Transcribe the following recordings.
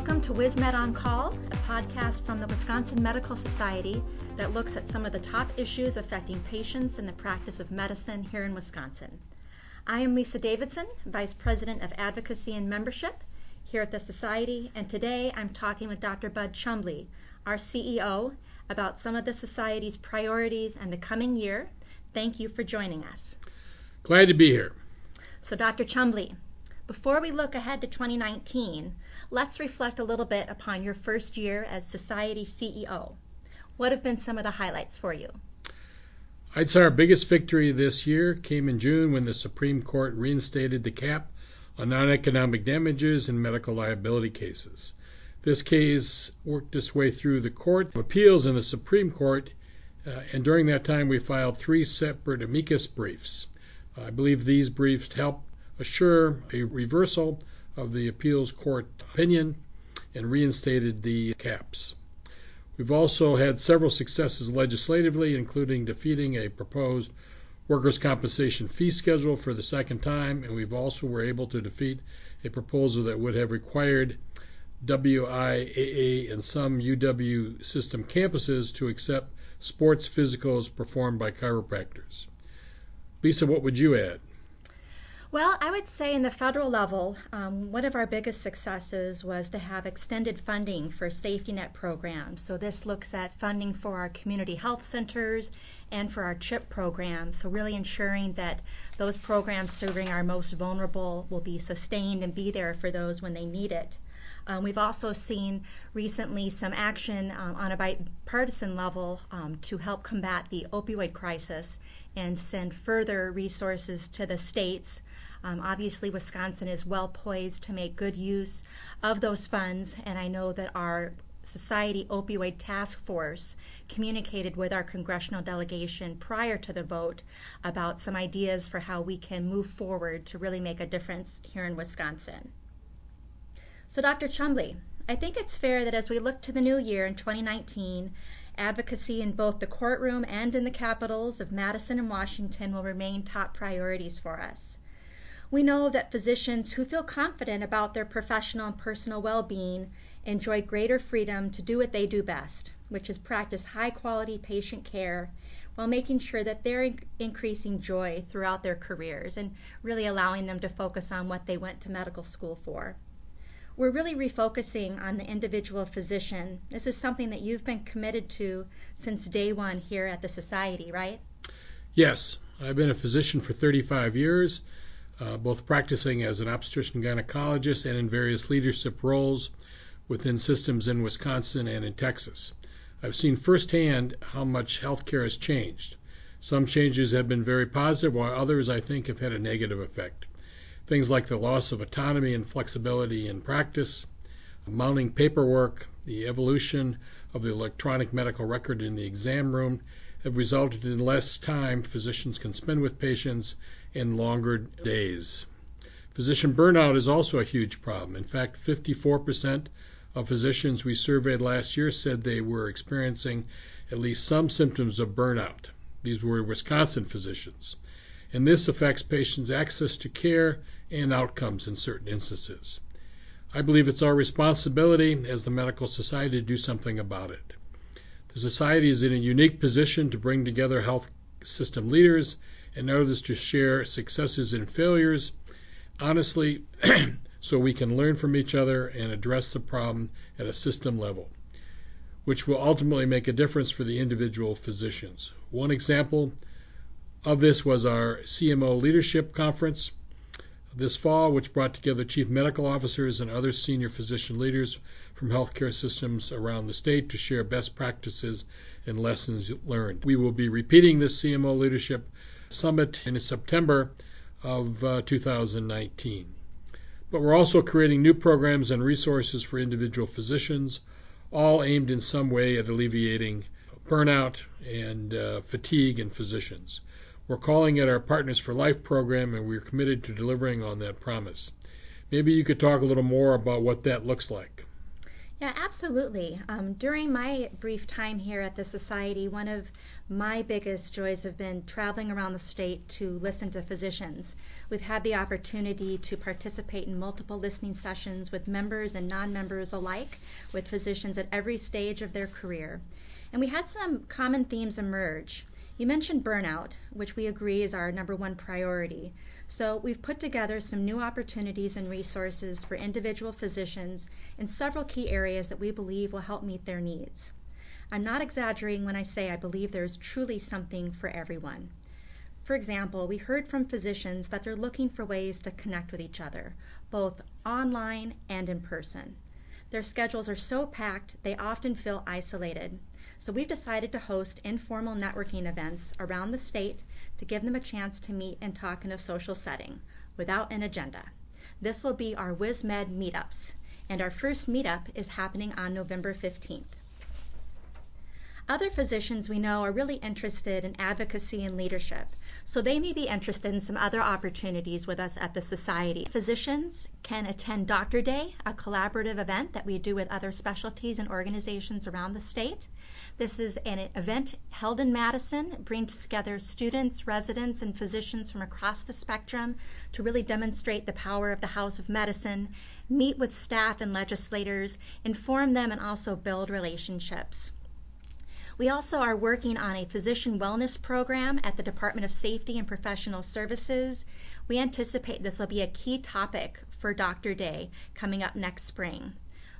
Welcome to WisMed on Call, a podcast from the Wisconsin Medical Society that looks at some of the top issues affecting patients in the practice of medicine here in Wisconsin. I am Lisa Davidson, Vice President of Advocacy and Membership here at the Society, and today I'm talking with Dr. Bud Chumbley, our CEO, about some of the Society's priorities and the coming year. Thank you for joining us. Glad to be here. So, Dr. Chumbley, before we look ahead to 2019, let's reflect a little bit upon your first year as Society CEO. What have been some of the highlights for you? I'd say our biggest victory this year came in June when the Supreme Court reinstated the cap on non economic damages in medical liability cases. This case worked its way through the Court of Appeals and the Supreme Court, uh, and during that time we filed three separate amicus briefs. I believe these briefs helped assure a reversal of the appeals court opinion and reinstated the caps. We've also had several successes legislatively, including defeating a proposed workers' compensation fee schedule for the second time, and we've also were able to defeat a proposal that would have required WIAA and some UW system campuses to accept sports physicals performed by chiropractors. Lisa, what would you add? Well, I would say in the federal level, um, one of our biggest successes was to have extended funding for safety net programs. So this looks at funding for our community health centers and for our CHIP program. So really ensuring that those programs serving our most vulnerable will be sustained and be there for those when they need it. Um, we've also seen recently some action um, on a bipartisan level um, to help combat the opioid crisis and send further resources to the states um, obviously, Wisconsin is well poised to make good use of those funds, and I know that our Society Opioid Task Force communicated with our congressional delegation prior to the vote about some ideas for how we can move forward to really make a difference here in Wisconsin. So, Dr. Chumbley, I think it's fair that as we look to the new year in 2019, advocacy in both the courtroom and in the capitals of Madison and Washington will remain top priorities for us. We know that physicians who feel confident about their professional and personal well being enjoy greater freedom to do what they do best, which is practice high quality patient care while making sure that they're in- increasing joy throughout their careers and really allowing them to focus on what they went to medical school for. We're really refocusing on the individual physician. This is something that you've been committed to since day one here at the Society, right? Yes. I've been a physician for 35 years uh, both practicing as an obstetrician gynecologist and in various leadership roles within systems in Wisconsin and in Texas. I've seen firsthand how much healthcare has changed. Some changes have been very positive, while others I think have had a negative effect. Things like the loss of autonomy and flexibility in practice, mounting paperwork, the evolution of the electronic medical record in the exam room have resulted in less time physicians can spend with patients and longer days. Physician burnout is also a huge problem. In fact, 54% of physicians we surveyed last year said they were experiencing at least some symptoms of burnout. These were Wisconsin physicians. And this affects patients' access to care and outcomes in certain instances. I believe it's our responsibility as the Medical Society to do something about it. The Society is in a unique position to bring together health system leaders and others to share successes and failures honestly so we can learn from each other and address the problem at a system level, which will ultimately make a difference for the individual physicians. One example of this was our CMO Leadership Conference this fall, which brought together chief medical officers and other senior physician leaders from healthcare systems around the state to share best practices and lessons learned. We will be repeating this CMO Leadership Summit in September of uh, 2019. But we're also creating new programs and resources for individual physicians, all aimed in some way at alleviating burnout and uh, fatigue in physicians. We're calling it our Partners for Life program, and we're committed to delivering on that promise. Maybe you could talk a little more about what that looks like. Yeah, absolutely. Um, during my brief time here at the Society, one of my biggest joys have been traveling around the state to listen to physicians. We've had the opportunity to participate in multiple listening sessions with members and non members alike, with physicians at every stage of their career. And we had some common themes emerge. You mentioned burnout, which we agree is our number one priority. So we've put together some new opportunities and resources for individual physicians in several key areas that we believe will help meet their needs. I'm not exaggerating when I say I believe there is truly something for everyone. For example, we heard from physicians that they're looking for ways to connect with each other, both online and in person. Their schedules are so packed, they often feel isolated. So we've decided to host informal networking events around the state to give them a chance to meet and talk in a social setting without an agenda. This will be our WisMed meetups, and our first meetup is happening on November 15th. Other physicians we know are really interested in advocacy and leadership, so they may be interested in some other opportunities with us at the Society. Physicians can attend Doctor Day, a collaborative event that we do with other specialties and organizations around the state. This is an event held in Madison, brings together students, residents, and physicians from across the spectrum to really demonstrate the power of the House of Medicine, meet with staff and legislators, inform them, and also build relationships. We also are working on a physician wellness program at the Department of Safety and Professional Services. We anticipate this will be a key topic for Doctor Day coming up next spring.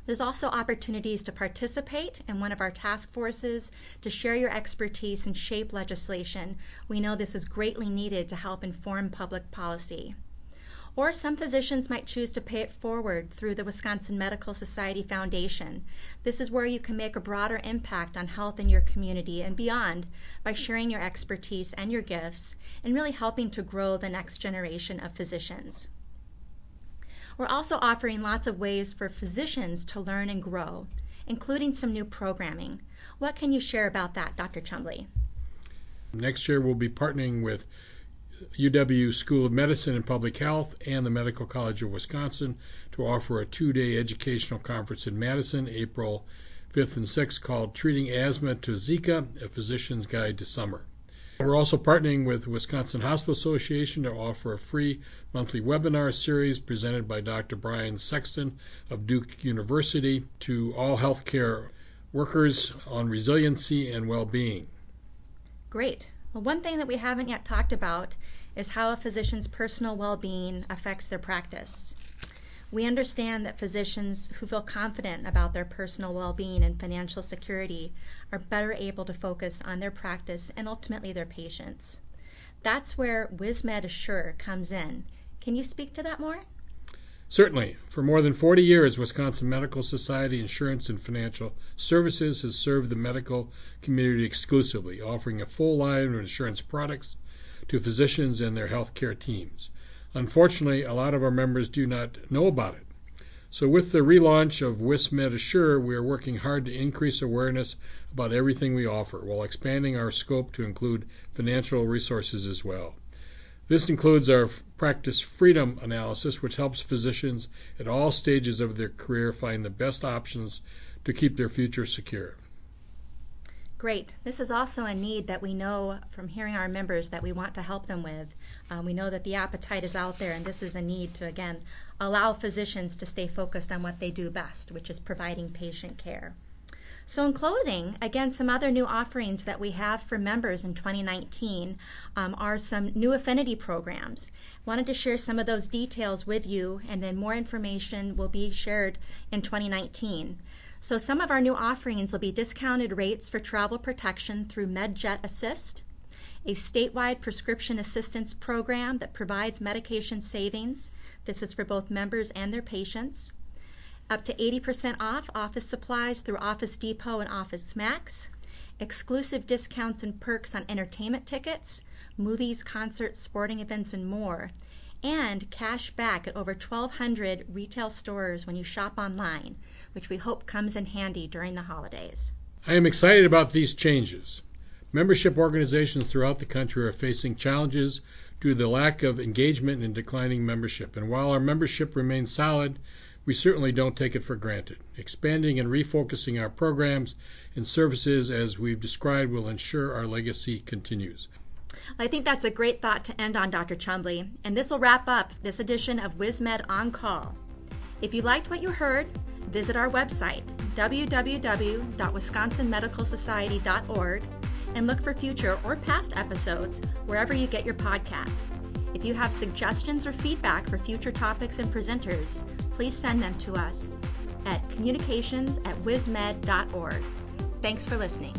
There's also opportunities to participate in one of our task forces, to share your expertise and shape legislation. We know this is greatly needed to help inform public policy. Or some physicians might choose to pay it forward through the Wisconsin Medical Society Foundation. This is where you can make a broader impact on health in your community and beyond by sharing your expertise and your gifts and really helping to grow the next generation of physicians. We're also offering lots of ways for physicians to learn and grow, including some new programming. What can you share about that, Dr. Chumbley? Next year, we'll be partnering with UW School of Medicine and Public Health and the Medical College of Wisconsin to offer a two day educational conference in Madison, April 5th and 6th, called Treating Asthma to Zika A Physician's Guide to Summer. We're also partnering with Wisconsin Hospital Association to offer a free monthly webinar series presented by Dr. Bryan Sexton of Duke University to all healthcare workers on resiliency and well being. Great. Well, one thing that we haven't yet talked about is how a physician's personal well being affects their practice. We understand that physicians who feel confident about their personal well being and financial security are better able to focus on their practice and ultimately their patients. That's where WISMED Assure comes in. Can you speak to that more? Certainly. For more than 40 years, Wisconsin Medical Society Insurance and Financial Services has served the medical community exclusively, offering a full line of insurance products to physicians and their healthcare teams. Unfortunately, a lot of our members do not know about it. So, with the relaunch of WISMED Assure, we are working hard to increase awareness about everything we offer while expanding our scope to include financial resources as well. This includes our practice freedom analysis, which helps physicians at all stages of their career find the best options to keep their future secure. Great. This is also a need that we know from hearing our members that we want to help them with. Um, we know that the appetite is out there, and this is a need to, again, allow physicians to stay focused on what they do best, which is providing patient care. So, in closing, again, some other new offerings that we have for members in 2019 um, are some new affinity programs. Wanted to share some of those details with you, and then more information will be shared in 2019. So some of our new offerings will be discounted rates for travel protection through MedJet Assist, a statewide prescription assistance program that provides medication savings. This is for both members and their patients. Up to 80% off office supplies through Office Depot and Office Max. Exclusive discounts and perks on entertainment tickets, movies, concerts, sporting events, and more and cash back at over 1,200 retail stores when you shop online, which we hope comes in handy during the holidays. I am excited about these changes. Membership organizations throughout the country are facing challenges due to the lack of engagement and declining membership. And while our membership remains solid, we certainly don't take it for granted. Expanding and refocusing our programs and services as we've described will ensure our legacy continues. I think that's a great thought to end on, Dr. Chumbley, and this will wrap up this edition of WISMED On Call. If you liked what you heard, visit our website, www.wisconsinmedicalsociety.org, and look for future or past episodes wherever you get your podcasts. If you have suggestions or feedback for future topics and presenters, please send them to us at communications at wismed.org. Thanks for listening.